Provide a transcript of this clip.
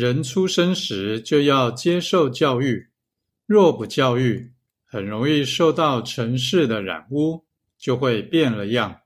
人出生时就要接受教育，若不教育，很容易受到尘世的染污，就会变了样。